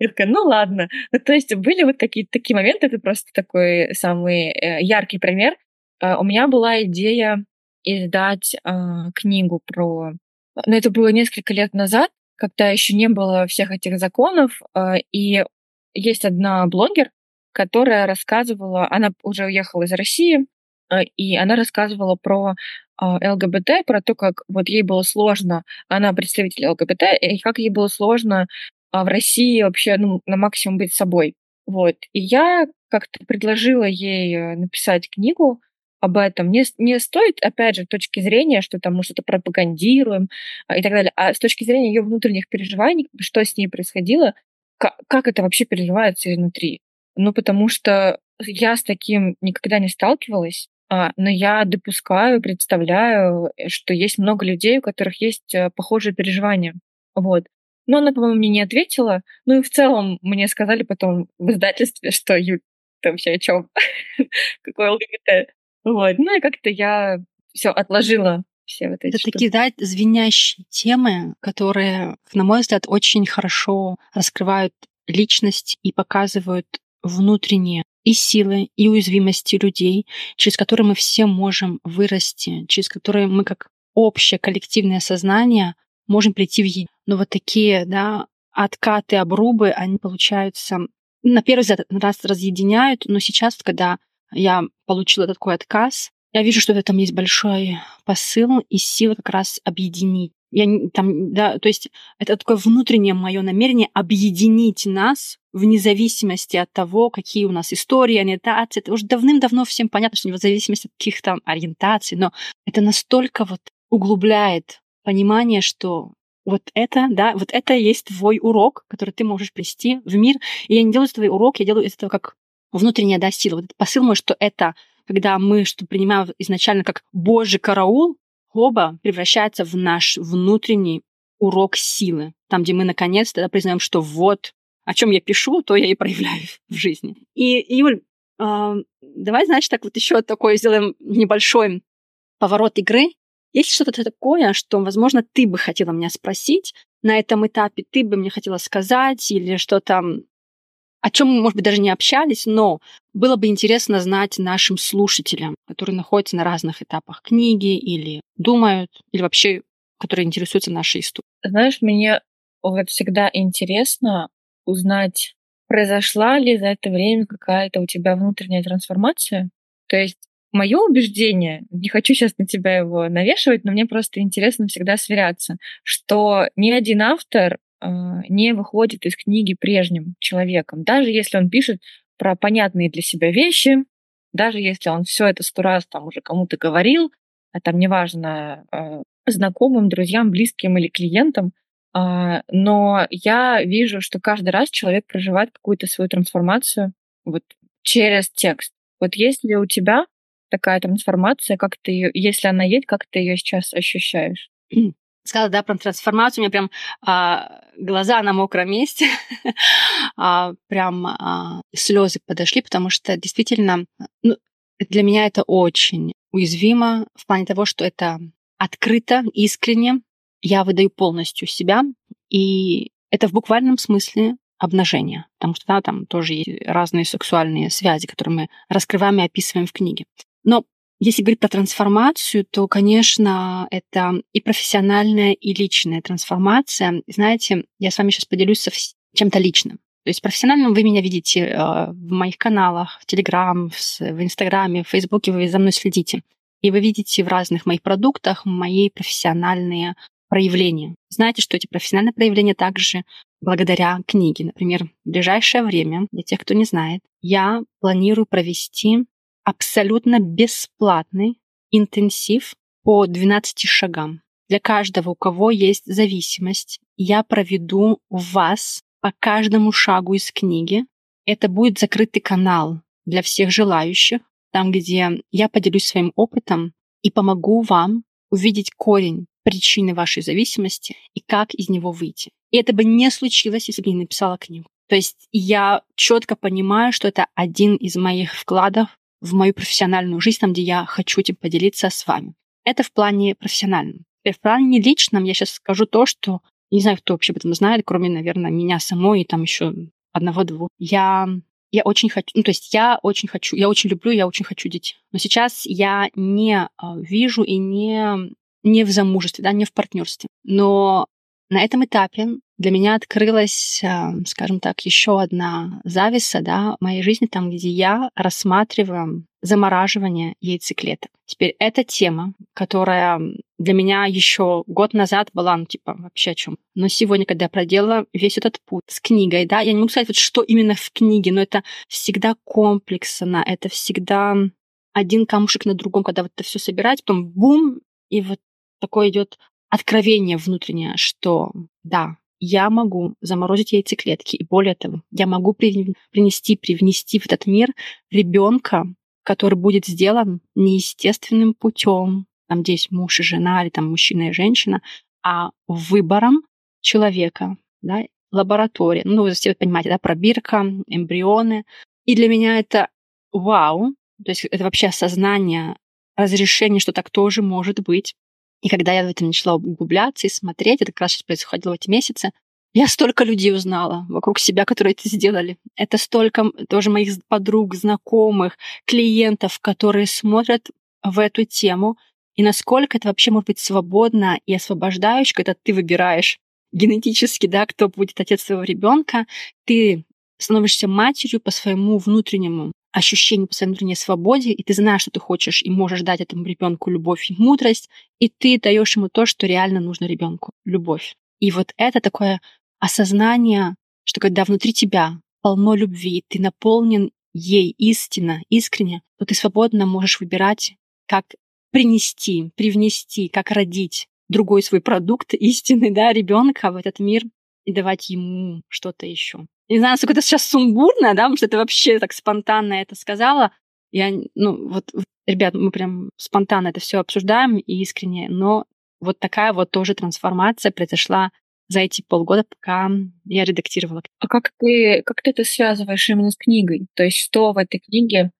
Я такая, ну ладно. Ну, то есть были вот какие-то такие моменты, это просто такой самый э, яркий пример. У меня была идея издать э, книгу про... Но ну, это было несколько лет назад, когда еще не было всех этих законов, э, и есть одна блогер, которая рассказывала, она уже уехала из России, и она рассказывала про э, ЛГБТ, про то, как вот ей было сложно, она представитель ЛГБТ, и как ей было сложно э, в России вообще ну, на максимум быть собой. Вот. И я как-то предложила ей э, написать книгу об этом. Не, не стоит, опять же, с точки зрения, что там мы что-то пропагандируем а, и так далее, а с точки зрения ее внутренних переживаний, что с ней происходило, как, как это вообще переживается изнутри. Ну, потому что я с таким никогда не сталкивалась, а, но я допускаю, представляю, э, что есть много людей, у которых есть э, похожие переживания. Вот. Но она, по-моему, мне не ответила. Ну и в целом мне сказали потом в издательстве, что Юль, ты вообще о чем? Какой ЛГБТ? Вот. Ну и как-то я все отложила все вот эти Это такие, да, звенящие темы, которые, на мой взгляд, очень хорошо раскрывают личность и показывают внутренние и силы, и уязвимости людей, через которые мы все можем вырасти, через которые мы как общее коллективное сознание можем прийти в единое. Но вот такие, да, откаты, обрубы, они получаются, на первый взгляд, раз разъединяют, но сейчас, когда я получила такой отказ, я вижу, что там есть большой посыл и сила как раз объединить. Я там, да, то есть это такое внутреннее мое намерение объединить нас вне зависимости от того, какие у нас истории, ориентации. Это уже давным-давно всем понятно, что не в зависимости от каких-то ориентаций, но это настолько вот углубляет понимание, что вот это, да, вот это есть твой урок, который ты можешь плести в мир. И я не делаю твой урок, я делаю это как внутренняя, да, сила. Вот этот посыл мой, что это, когда мы что принимаем изначально как Божий караул, оба превращается в наш внутренний урок силы. Там, где мы наконец-то признаем, что вот, о чем я пишу, то я и проявляю в жизни. И, Юль, э, давай, значит, так вот еще такой сделаем небольшой поворот игры. Есть что-то такое, что, возможно, ты бы хотела меня спросить на этом этапе, ты бы мне хотела сказать, или что-то, о чем мы, может быть, даже не общались, но было бы интересно знать нашим слушателям, которые находятся на разных этапах книги или думают, или вообще, которые интересуются нашей историей. Знаешь, мне вот всегда интересно узнать, произошла ли за это время какая-то у тебя внутренняя трансформация. То есть мое убеждение, не хочу сейчас на тебя его навешивать, но мне просто интересно всегда сверяться, что ни один автор не выходит из книги прежним человеком, даже если он пишет про понятные для себя вещи, даже если он все это сто раз там уже кому-то говорил, а там неважно, э, знакомым, друзьям, близким или клиентам, э, но я вижу, что каждый раз человек проживает какую-то свою трансформацию вот через текст. Вот есть ли у тебя такая трансформация, как ты ее, если она есть, как ты ее сейчас ощущаешь? Сказала, да, про трансформацию, у меня прям а, глаза на мокром месте, а, прям а, слезы подошли, потому что действительно ну, для меня это очень уязвимо в плане того, что это открыто, искренне, я выдаю полностью себя, и это в буквальном смысле обнажение, потому что да, там тоже есть разные сексуальные связи, которые мы раскрываем и описываем в книге. Но если говорить про трансформацию, то, конечно, это и профессиональная, и личная трансформация. Знаете, я с вами сейчас поделюсь чем-то личным. То есть профессиональным вы меня видите э, в моих каналах, в Телеграм, в Инстаграме, в Фейсбуке, вы за мной следите. И вы видите в разных моих продуктах мои профессиональные проявления. Знаете, что эти профессиональные проявления также благодаря книге. Например, в ближайшее время, для тех, кто не знает, я планирую провести абсолютно бесплатный интенсив по 12 шагам. Для каждого, у кого есть зависимость, я проведу вас по каждому шагу из книги. Это будет закрытый канал для всех желающих, там, где я поделюсь своим опытом и помогу вам увидеть корень причины вашей зависимости и как из него выйти. И это бы не случилось, если бы не написала книгу. То есть я четко понимаю, что это один из моих вкладов в мою профессиональную жизнь, там, где я хочу этим поделиться с вами. Это в плане профессиональном. И в плане личном я сейчас скажу то, что не знаю, кто вообще об этом знает, кроме, наверное, меня самой и там еще одного-двух. Я, я очень хочу, ну, то есть я очень хочу, я очень люблю, я очень хочу детей. Но сейчас я не а, вижу и не, не в замужестве, да, не в партнерстве. Но на этом этапе для меня открылась, а, скажем так, еще одна зависа да, в моей жизни, там, где я рассматриваю замораживания яйцеклеток. Теперь эта тема, которая для меня еще год назад была, ну, типа, вообще о чем. Но сегодня, когда я проделала весь этот путь с книгой, да, я не могу сказать, вот что именно в книге, но это всегда комплексно, это всегда один камушек на другом, когда вот это все собирать, потом бум, и вот такое идет откровение внутреннее, что да, я могу заморозить яйцеклетки, и более того, я могу принести, привнести в этот мир ребенка, который будет сделан неестественным путем, там здесь муж и жена, или там мужчина и женщина, а выбором человека, да, лаборатория. Ну, вы все понимаете, да, пробирка, эмбрионы. И для меня это вау, то есть это вообще осознание, разрешение, что так тоже может быть. И когда я в этом начала углубляться и смотреть, это как раз сейчас происходило в эти месяцы, я столько людей узнала вокруг себя, которые это сделали. Это столько тоже моих подруг, знакомых, клиентов, которые смотрят в эту тему, и насколько это вообще может быть свободно и освобождающе, когда ты выбираешь генетически, да, кто будет отец своего ребенка, ты становишься матерью по своему внутреннему ощущению, по своей внутренней свободе, и ты знаешь, что ты хочешь, и можешь дать этому ребенку любовь и мудрость, и ты даешь ему то, что реально нужно ребенку любовь. И вот это такое осознание, что когда внутри тебя полно любви, ты наполнен ей истинно, искренне, то ты свободно можешь выбирать, как принести, привнести, как родить другой свой продукт истинный, да, ребенка в этот мир и давать ему что-то еще. Не знаю, насколько это сейчас сумбурно, да, потому что это вообще так спонтанно это сказала. Я, ну, вот, ребят, мы прям спонтанно это все обсуждаем и искренне, но вот такая вот тоже трансформация произошла за эти полгода, пока я редактировала. А как ты, как ты это связываешь именно с книгой? То есть что в этой книге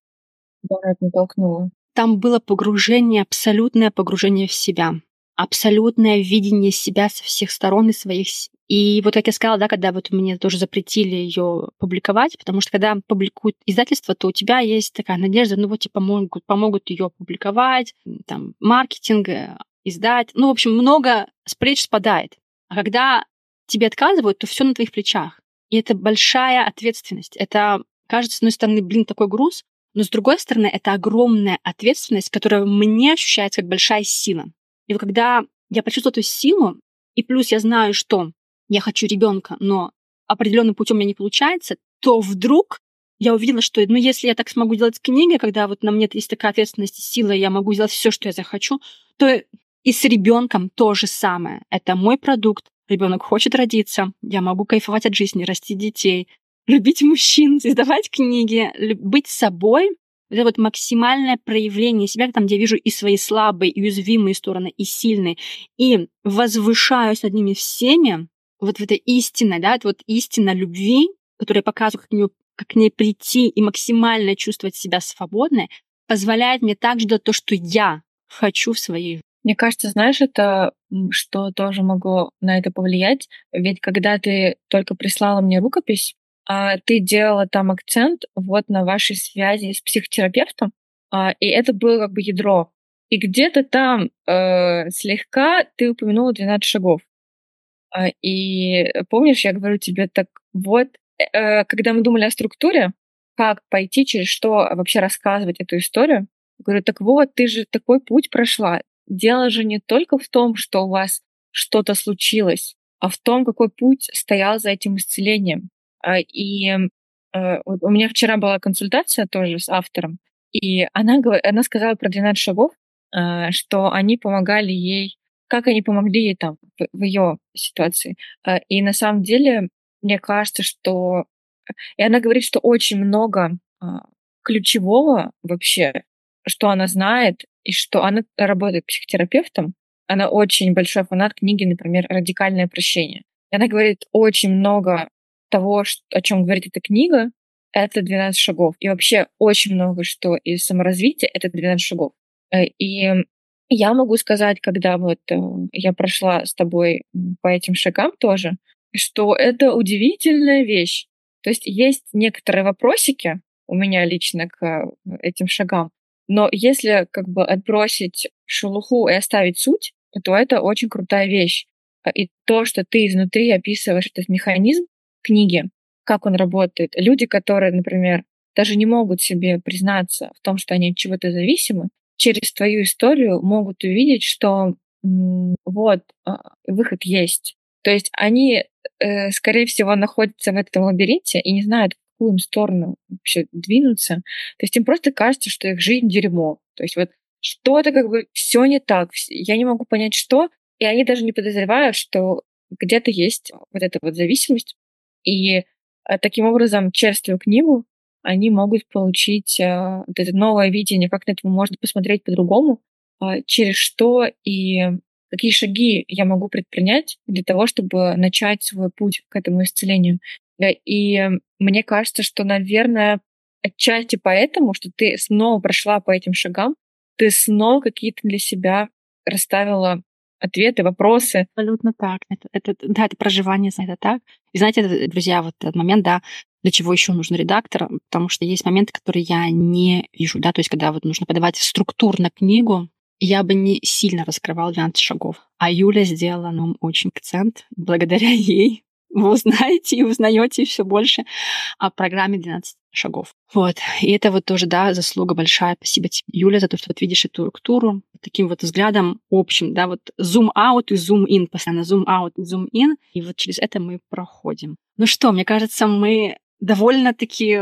тебя натолкнуло? Там было погружение, абсолютное погружение в себя, абсолютное видение себя со всех сторон и своих и вот, как я сказала, да, когда вот мне тоже запретили ее публиковать, потому что когда публикуют издательство, то у тебя есть такая надежда, ну вот тебе помогут, помогут ее публиковать, там, маркетинг, э, издать. Ну, в общем, много с плеч спадает. А когда тебе отказывают, то все на твоих плечах. И это большая ответственность. Это, кажется, с одной стороны, блин, такой груз, но с другой стороны, это огромная ответственность, которая мне ощущается как большая сила. И вот когда я почувствовала эту силу, и плюс я знаю, что я хочу ребенка, но определенным путем у меня не получается, то вдруг я увидела, что, ну, если я так смогу делать с книгой, когда вот на мне есть такая ответственность и сила, я могу сделать все, что я захочу, то и с ребенком то же самое. Это мой продукт. Ребенок хочет родиться, я могу кайфовать от жизни, расти детей, любить мужчин, издавать книги, быть собой. Это вот максимальное проявление себя, там, где я вижу и свои слабые, и уязвимые стороны, и сильные, и возвышаюсь над ними всеми, вот в этой истине, да, это вот истина любви, которая показывает, как, нее, как к ней прийти и максимально чувствовать себя свободной, позволяет мне также делать то, что я хочу в своей жизни. Мне кажется, знаешь, это что тоже могло на это повлиять. Ведь когда ты только прислала мне рукопись, ты делала там акцент вот на вашей связи с психотерапевтом, а, и это было как бы ядро. И где-то там э, слегка ты упомянула 12 шагов. А, и помнишь, я говорю тебе так, вот, э, когда мы думали о структуре, как пойти, через что вообще рассказывать эту историю, говорю, так вот, ты же такой путь прошла. Дело же не только в том, что у вас что-то случилось, а в том, какой путь стоял за этим исцелением. А, и э, у меня вчера была консультация тоже с автором, и она, она сказала про 12 шагов, э, что они помогали ей как они помогли ей там в, ее ситуации. А, и на самом деле, мне кажется, что... И она говорит, что очень много ключевого вообще, что она знает, и что она работает психотерапевтом. Она очень большой фанат книги, например, «Радикальное прощение». И она говорит очень много того, о чем говорит эта книга, это 12 шагов. И вообще очень много что из саморазвития — это 12 шагов. Э, и я могу сказать, когда вот э, я прошла с тобой по этим шагам тоже, что это удивительная вещь. То есть есть некоторые вопросики у меня лично к э, этим шагам, но если как бы отбросить шелуху и оставить суть, то это очень крутая вещь. И то, что ты изнутри описываешь этот механизм книги, как он работает. Люди, которые, например, даже не могут себе признаться в том, что они от чего-то зависимы, через твою историю могут увидеть, что вот а, выход есть. То есть они, э, скорее всего, находятся в этом лабиринте и не знают, в какую им сторону вообще двинуться. То есть им просто кажется, что их жизнь дерьмо. То есть вот что-то как бы все не так. Я не могу понять, что. И они даже не подозревают, что где-то есть вот эта вот зависимость. И а, таким образом, через твою книгу они могут получить а, вот это новое видение, как на это можно посмотреть по-другому, а, через что и какие шаги я могу предпринять для того, чтобы начать свой путь к этому исцелению. И мне кажется, что, наверное, отчасти поэтому, что ты снова прошла по этим шагам, ты снова какие-то для себя расставила ответы, вопросы. Абсолютно так. Это, это, да, это проживание, это так. И знаете, друзья, вот этот момент, да, для чего еще нужен редактор, потому что есть моменты, которые я не вижу, да, то есть когда вот нужно подавать структурно книгу, я бы не сильно раскрывал 12 шагов. А Юля сделала нам очень акцент. Благодаря ей вы узнаете и узнаете все больше о программе 12 шагов. Вот. И это вот тоже, да, заслуга большая. Спасибо тебе, Юля, за то, что вот видишь эту структуру таким вот взглядом общим, да, вот out и in, постоянно out и in, и вот через это мы проходим. Ну что, мне кажется, мы довольно-таки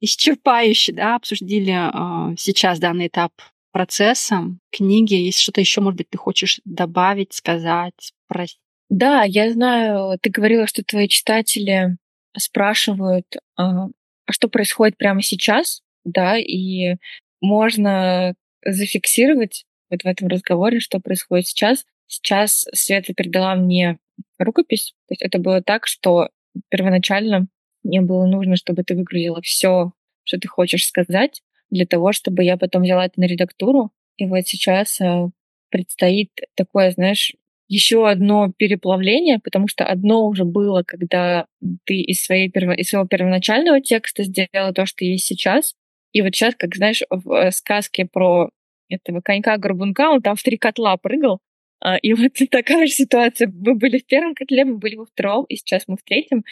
исчерпающе, да, обсудили э, сейчас данный этап процесса книги. Есть что-то еще, может быть, ты хочешь добавить, сказать, спросить? Да, я знаю, ты говорила, что твои читатели спрашивают, а, а что происходит прямо сейчас, да, и можно зафиксировать вот в этом разговоре, что происходит сейчас. Сейчас Света передала мне рукопись. То есть это было так, что первоначально мне было нужно, чтобы ты выгрузила все, что ты хочешь сказать, для того, чтобы я потом взяла это на редактуру. И вот сейчас э, предстоит такое, знаешь, еще одно переплавление, потому что одно уже было, когда ты из, своей перво... из своего первоначального текста сделала то, что есть сейчас. И вот сейчас, как знаешь, в э, сказке про этого конька-горбунка, он там в три котла прыгал, а, и вот такая же ситуация. Мы были в первом котле, мы были во втором, и сейчас мы в третьем.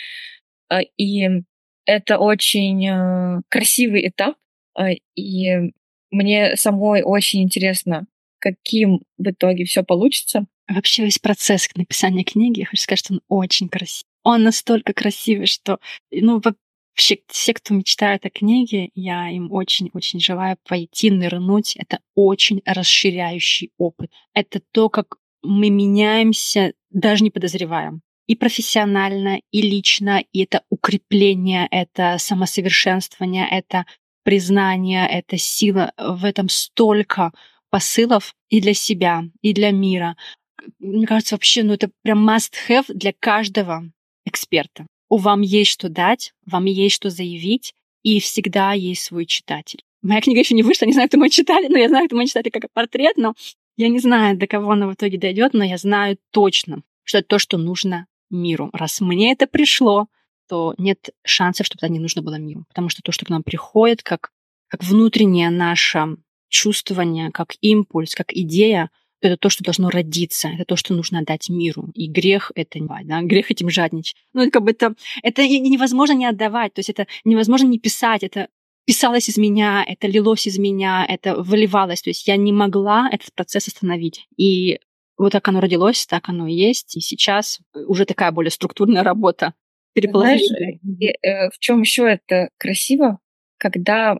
А, и это очень э, красивый этап, а, и мне самой очень интересно, каким в итоге все получится. Вообще весь процесс написания книги, я хочу сказать, что он очень красивый. Он настолько красивый, что, ну, вообще все, кто мечтает о книге, я им очень-очень желаю пойти, нырнуть. Это очень расширяющий опыт. Это то, как мы меняемся, даже не подозреваем и профессионально, и лично, и это укрепление, это самосовершенствование, это признание, это сила. В этом столько посылов и для себя, и для мира. Мне кажется, вообще, ну это прям must-have для каждого эксперта. У вам есть что дать, вам есть что заявить, и всегда есть свой читатель. Моя книга еще не вышла, не знаю, кто мой читатель, но я знаю, кто мой читатель как портрет, но я не знаю, до кого она в итоге дойдет, но я знаю точно, что это то, что нужно миру. Раз мне это пришло, то нет шансов, чтобы это не нужно было миру. Потому что то, что к нам приходит, как, как внутреннее наше чувствование, как импульс, как идея, это то, что должно родиться, это то, что нужно отдать миру. И грех это не да? грех этим жадничать. Ну, это как бы это, это невозможно не отдавать, то есть это невозможно не писать, это писалось из меня, это лилось из меня, это выливалось. То есть я не могла этот процесс остановить. И вот так оно родилось, так оно и есть. И сейчас уже такая более структурная работа. Переположение. Э, в чем еще это красиво? Когда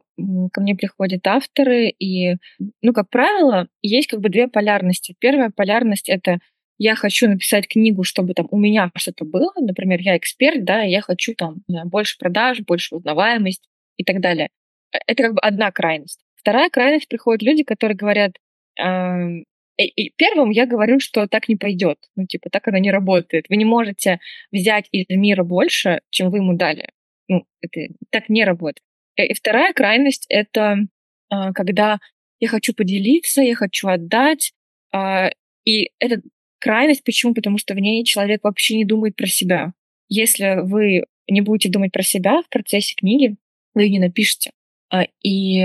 ко мне приходят авторы, и, ну, как правило, есть как бы две полярности. Первая полярность — это я хочу написать книгу, чтобы там у меня что-то было. Например, я эксперт, да, я хочу там больше продаж, больше узнаваемость и так далее. Э, это как бы одна крайность. Вторая крайность приходят люди, которые говорят, и, и первым я говорю, что так не пойдет. Ну, типа, так оно не работает. Вы не можете взять из мира больше, чем вы ему дали. Ну, это так не работает. И, и вторая крайность — это а, когда я хочу поделиться, я хочу отдать. А, и эта крайность почему? Потому что в ней человек вообще не думает про себя. Если вы не будете думать про себя в процессе книги, вы ее не напишете. А, и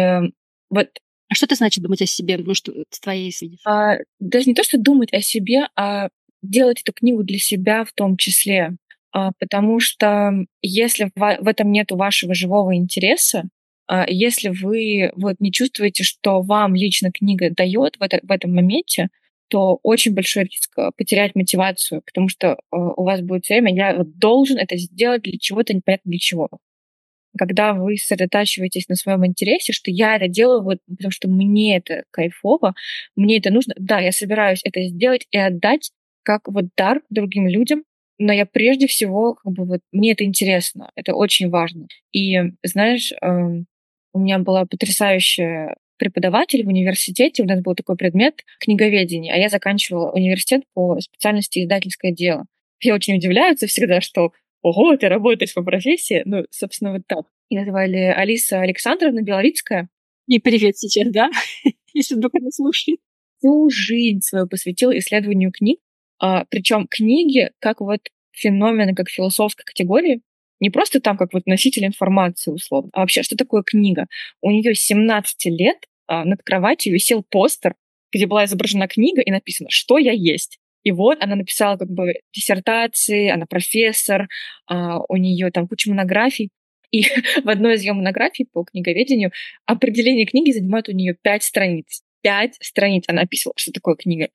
вот а что это значит думать о себе, ну, что с твоей А, даже не то, что думать о себе, а делать эту книгу для себя в том числе. А, потому что если в, этом нет вашего живого интереса, А, если вы вот не чувствуете, что вам лично книга дает в, это, в этом моменте, то очень большой риск э, потерять мотивацию, потому что у вас будет время, я должен это сделать для чего-то, непонятно для чего. Когда вы сосредотачиваетесь на своем интересе, что я это делаю, вот, потому что мне это кайфово, мне это нужно, да, я собираюсь это сделать и отдать как вот дар другим людям, но я прежде всего, как бы вот, мне это интересно, это очень важно. И знаешь, эм, у меня была потрясающая преподаватель в университете, у нас был такой предмет книговедение, а я заканчивала университет по специальности издательское дело. Все очень удивляются всегда, что «Ого, ты работаешь по профессии?» Ну, собственно, вот так. Меня звали Алиса Александровна Белорицкая. И привет сейчас, да? Если вдруг она слушает. Всю жизнь свою посвятила исследованию книг. А, причем книги как вот феномены, как философской категории, не просто там как вот носитель информации условно, а вообще что такое книга. У нее 17 лет а, над кроватью висел постер, где была изображена книга и написано «Что я есть?». И вот она написала как бы диссертации, она профессор, а, у нее там куча монографий. И в одной из ее монографий по книговедению определение книги занимает у нее пять страниц. Пять страниц она описывала, что такое книга.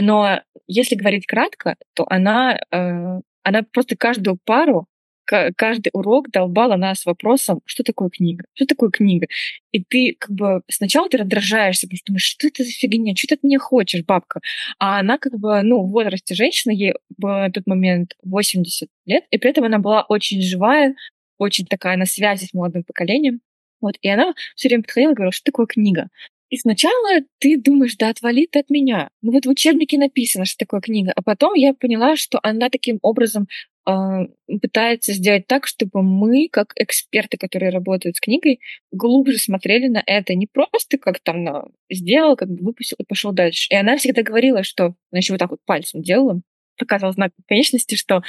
Но если говорить кратко, то она, э, она просто каждую пару каждый урок долбала нас вопросом, что такое книга, что такое книга. И ты как бы сначала ты раздражаешься, потому что думаешь, что это за фигня, что ты от меня хочешь, бабка. А она как бы, ну, в возрасте женщины, ей на тот момент 80 лет, и при этом она была очень живая, очень такая на связи с молодым поколением. Вот, и она все время подходила и говорила, что такое книга. И сначала ты думаешь, да отвали ты от меня. Ну вот в учебнике написано, что такое книга. А потом я поняла, что она таким образом а, пытается сделать так, чтобы мы, как эксперты, которые работают с книгой, глубже смотрели на это. Не просто как там на, сделал, как бы выпустил и пошел дальше. И она всегда говорила, что, она еще вот так вот пальцем делала, показывала знак конечности, что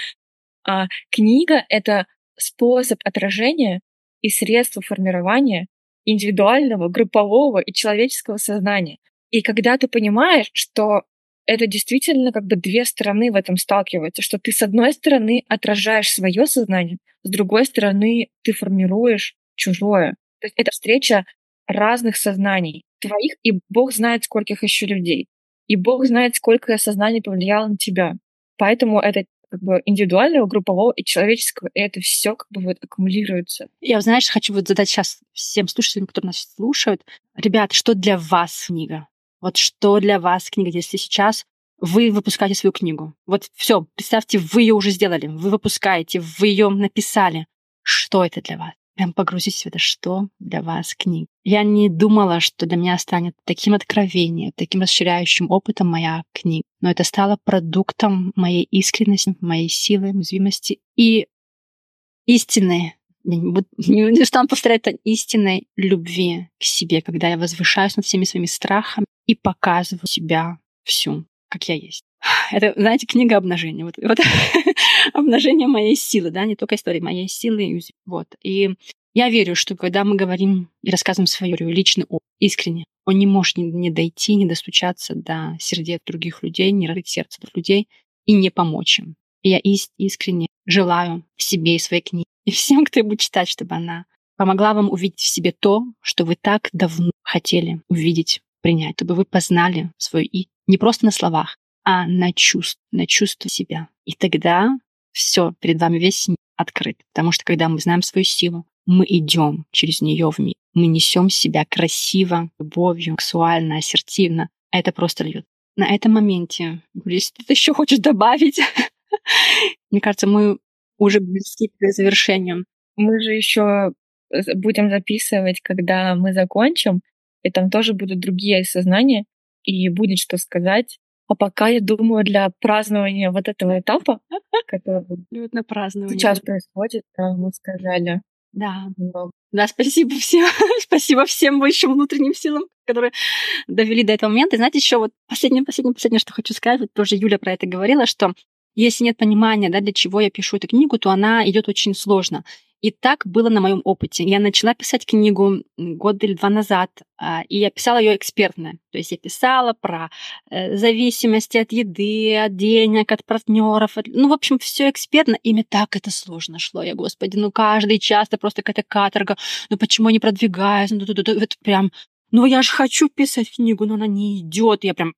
а, книга — это способ отражения и средство формирования индивидуального, группового и человеческого сознания. И когда ты понимаешь, что это действительно как бы две стороны в этом сталкиваются, что ты с одной стороны отражаешь свое сознание, с другой стороны ты формируешь чужое. То есть это встреча разных сознаний, твоих, и Бог знает, скольких еще людей. И Бог знает, сколько сознаний повлияло на тебя. Поэтому это как бы индивидуального, группового и человеческого, и это все как бы вот аккумулируется. Я, знаешь, хочу вот задать сейчас всем слушателям, которые нас слушают. Ребята, что для вас книга? Вот что для вас книга, если сейчас вы выпускаете свою книгу. Вот все, представьте, вы ее уже сделали, вы выпускаете, вы ее написали. Что это для вас? Прям погрузитесь в это, что для вас книга. Я не думала, что для меня станет таким откровением, таким расширяющим опытом моя книга. Но это стало продуктом моей искренности, моей силы, уязвимости и истины. Не, не, не стану повторять это истинной любви к себе, когда я возвышаюсь над всеми своими страхами и показываю себя всю, как я есть. Это, знаете, книга обнажения. Вот, вот обнажение моей силы, да, не только истории моей силы. Вот. И я верю, что когда мы говорим и рассказываем свою личный опыт, искренне, он не может не, не дойти, не достучаться до сердец других людей, не раскрыть сердце других людей и не помочь им. И я искренне желаю себе и своей книге, и всем, кто будет читать, чтобы она помогла вам увидеть в себе то, что вы так давно хотели увидеть принять, чтобы вы познали свое «и» не просто на словах, а на чувств, на чувство себя. И тогда все, перед вами весь мир открыт. Потому что когда мы знаем свою силу, мы идем через нее в мир. Мы несем себя красиво, любовью, сексуально, ассертивно. Это просто льет. На этом моменте, если ты еще хочешь добавить, мне кажется, мы уже близки к завершению. Мы же еще будем записывать, когда мы закончим, и там тоже будут другие осознания, и будет что сказать. А пока, я думаю, для празднования вот этого этапа, который на празднование. сейчас происходит, мы сказали. Да. Да, спасибо всем. спасибо всем высшим внутренним силам, которые довели до этого момента. И знаете, еще вот последнее, последнее, последнее, что хочу сказать, вот тоже Юля про это говорила, что если нет понимания, да, для чего я пишу эту книгу, то она идет очень сложно. И так было на моем опыте. Я начала писать книгу год или два назад, а, и я писала ее экспертно. То есть я писала про э, зависимости от еды, от денег, от партнеров. Ну, в общем, все экспертно. И мне так это сложно шло. Я, господи, ну каждый час это просто какая-то каторга. Ну почему не продвигаюсь? Ну, это прям ну я же хочу писать книгу, но она не идет. Я прям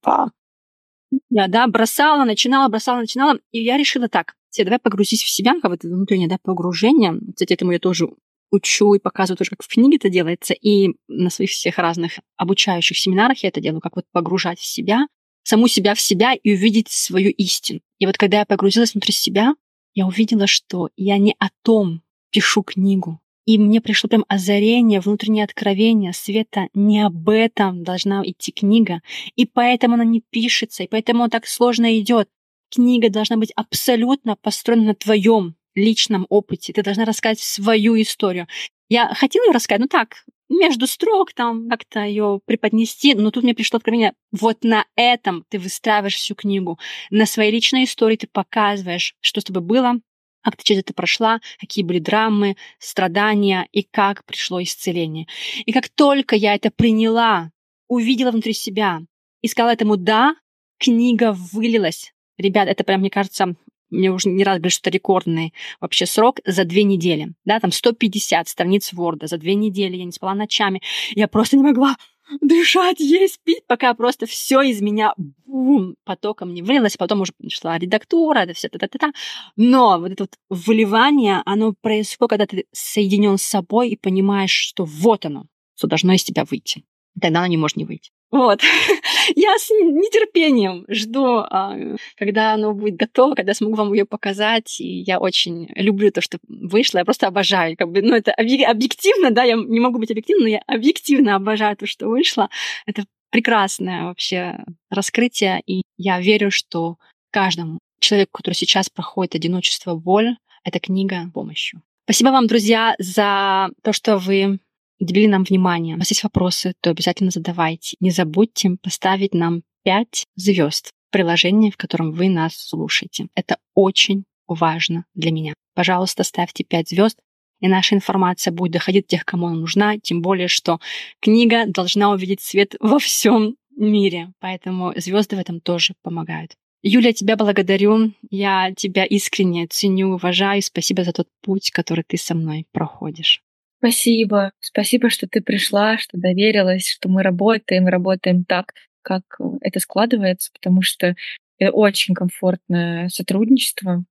я, да, бросала, начинала, бросала, начинала. И я решила так, все, давай погрузись в себя, как это внутреннее да, погружение. Кстати, этому я тоже учу и показываю тоже, как в книге это делается. И на своих всех разных обучающих семинарах я это делаю, как вот погружать в себя, саму себя в себя и увидеть свою истину. И вот когда я погрузилась внутрь себя, я увидела, что я не о том пишу книгу. И мне пришло прям озарение, внутреннее откровение, Света, не об этом должна идти книга. И поэтому она не пишется, и поэтому так сложно идет книга должна быть абсолютно построена на твоем личном опыте. Ты должна рассказать свою историю. Я хотела ее рассказать, ну так, между строк там как-то ее преподнести, но тут мне пришло откровение, вот на этом ты выстраиваешь всю книгу, на своей личной истории ты показываешь, что с тобой было, как ты через это прошла, какие были драмы, страдания и как пришло исцеление. И как только я это приняла, увидела внутри себя и сказала этому «да», книга вылилась Ребят, это прям, мне кажется, мне уже не раз говорили, что это рекордный вообще срок за две недели. Да, там 150 страниц Word за две недели. Я не спала ночами. Я просто не могла дышать, есть, пить, пока просто все из меня бум, потоком не вылилось. Потом уже пришла редактура, это все та-та-та. Но вот это вот выливание, оно происходит, когда ты соединен с собой и понимаешь, что вот оно, что должно из тебя выйти. Тогда оно не может не выйти. Вот. Я с нетерпением жду, а, когда оно будет готово, когда смогу вам ее показать. И я очень люблю то, что вышло. Я просто обожаю. Как бы, ну, это объективно, да, я не могу быть объективной, но я объективно обожаю то, что вышло. Это прекрасное вообще раскрытие. И я верю, что каждому человеку, который сейчас проходит одиночество, боль, эта книга помощью. Спасибо вам, друзья, за то, что вы уделили нам внимание. У вас есть вопросы, то обязательно задавайте. Не забудьте поставить нам 5 звезд в приложении, в котором вы нас слушаете. Это очень важно для меня. Пожалуйста, ставьте 5 звезд, и наша информация будет доходить до тех, кому она нужна, тем более, что книга должна увидеть свет во всем мире, поэтому звезды в этом тоже помогают. Юля, тебя благодарю. Я тебя искренне ценю, уважаю. Спасибо за тот путь, который ты со мной проходишь. Спасибо. Спасибо, что ты пришла, что доверилась, что мы работаем, работаем так, как э, это складывается, потому что это очень комфортное сотрудничество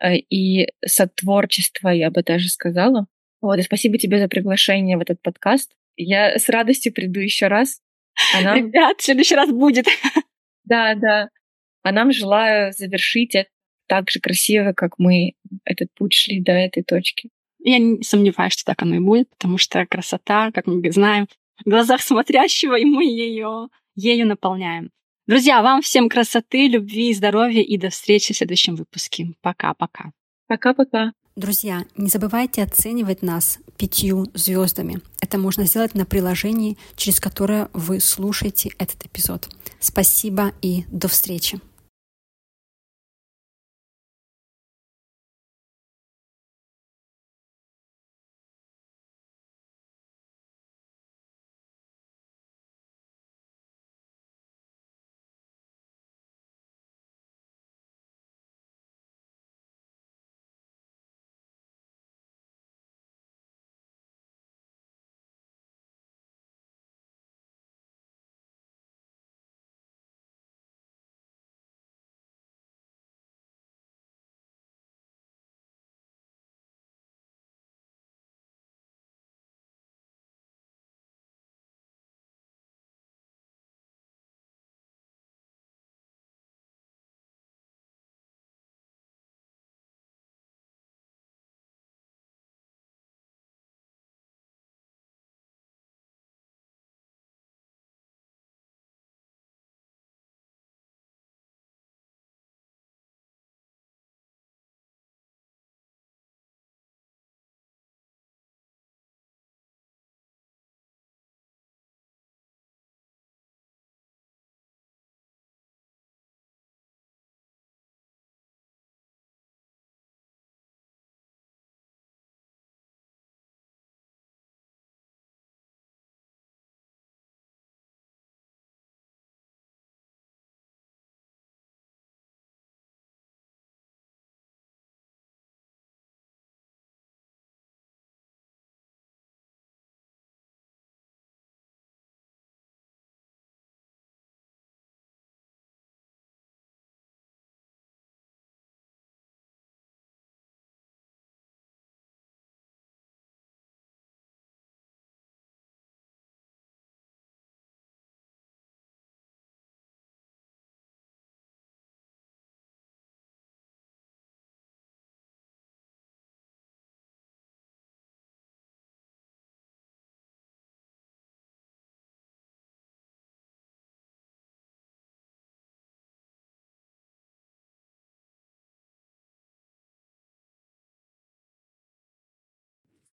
э, и сотворчество, я бы даже сказала. Вот, и спасибо тебе за приглашение в этот подкаст. Я с радостью приду еще раз. А нам... Ребят, в следующий раз будет. Да, да. А нам желаю завершить это так же красиво, как мы этот путь шли до этой точки. Я не сомневаюсь, что так оно и будет, потому что красота, как мы знаем, в глазах смотрящего, и мы ее, ею наполняем. Друзья, вам всем красоты, любви, здоровья и до встречи в следующем выпуске. Пока-пока. Пока-пока. Друзья, не забывайте оценивать нас пятью звездами. Это можно сделать на приложении, через которое вы слушаете этот эпизод. Спасибо и до встречи.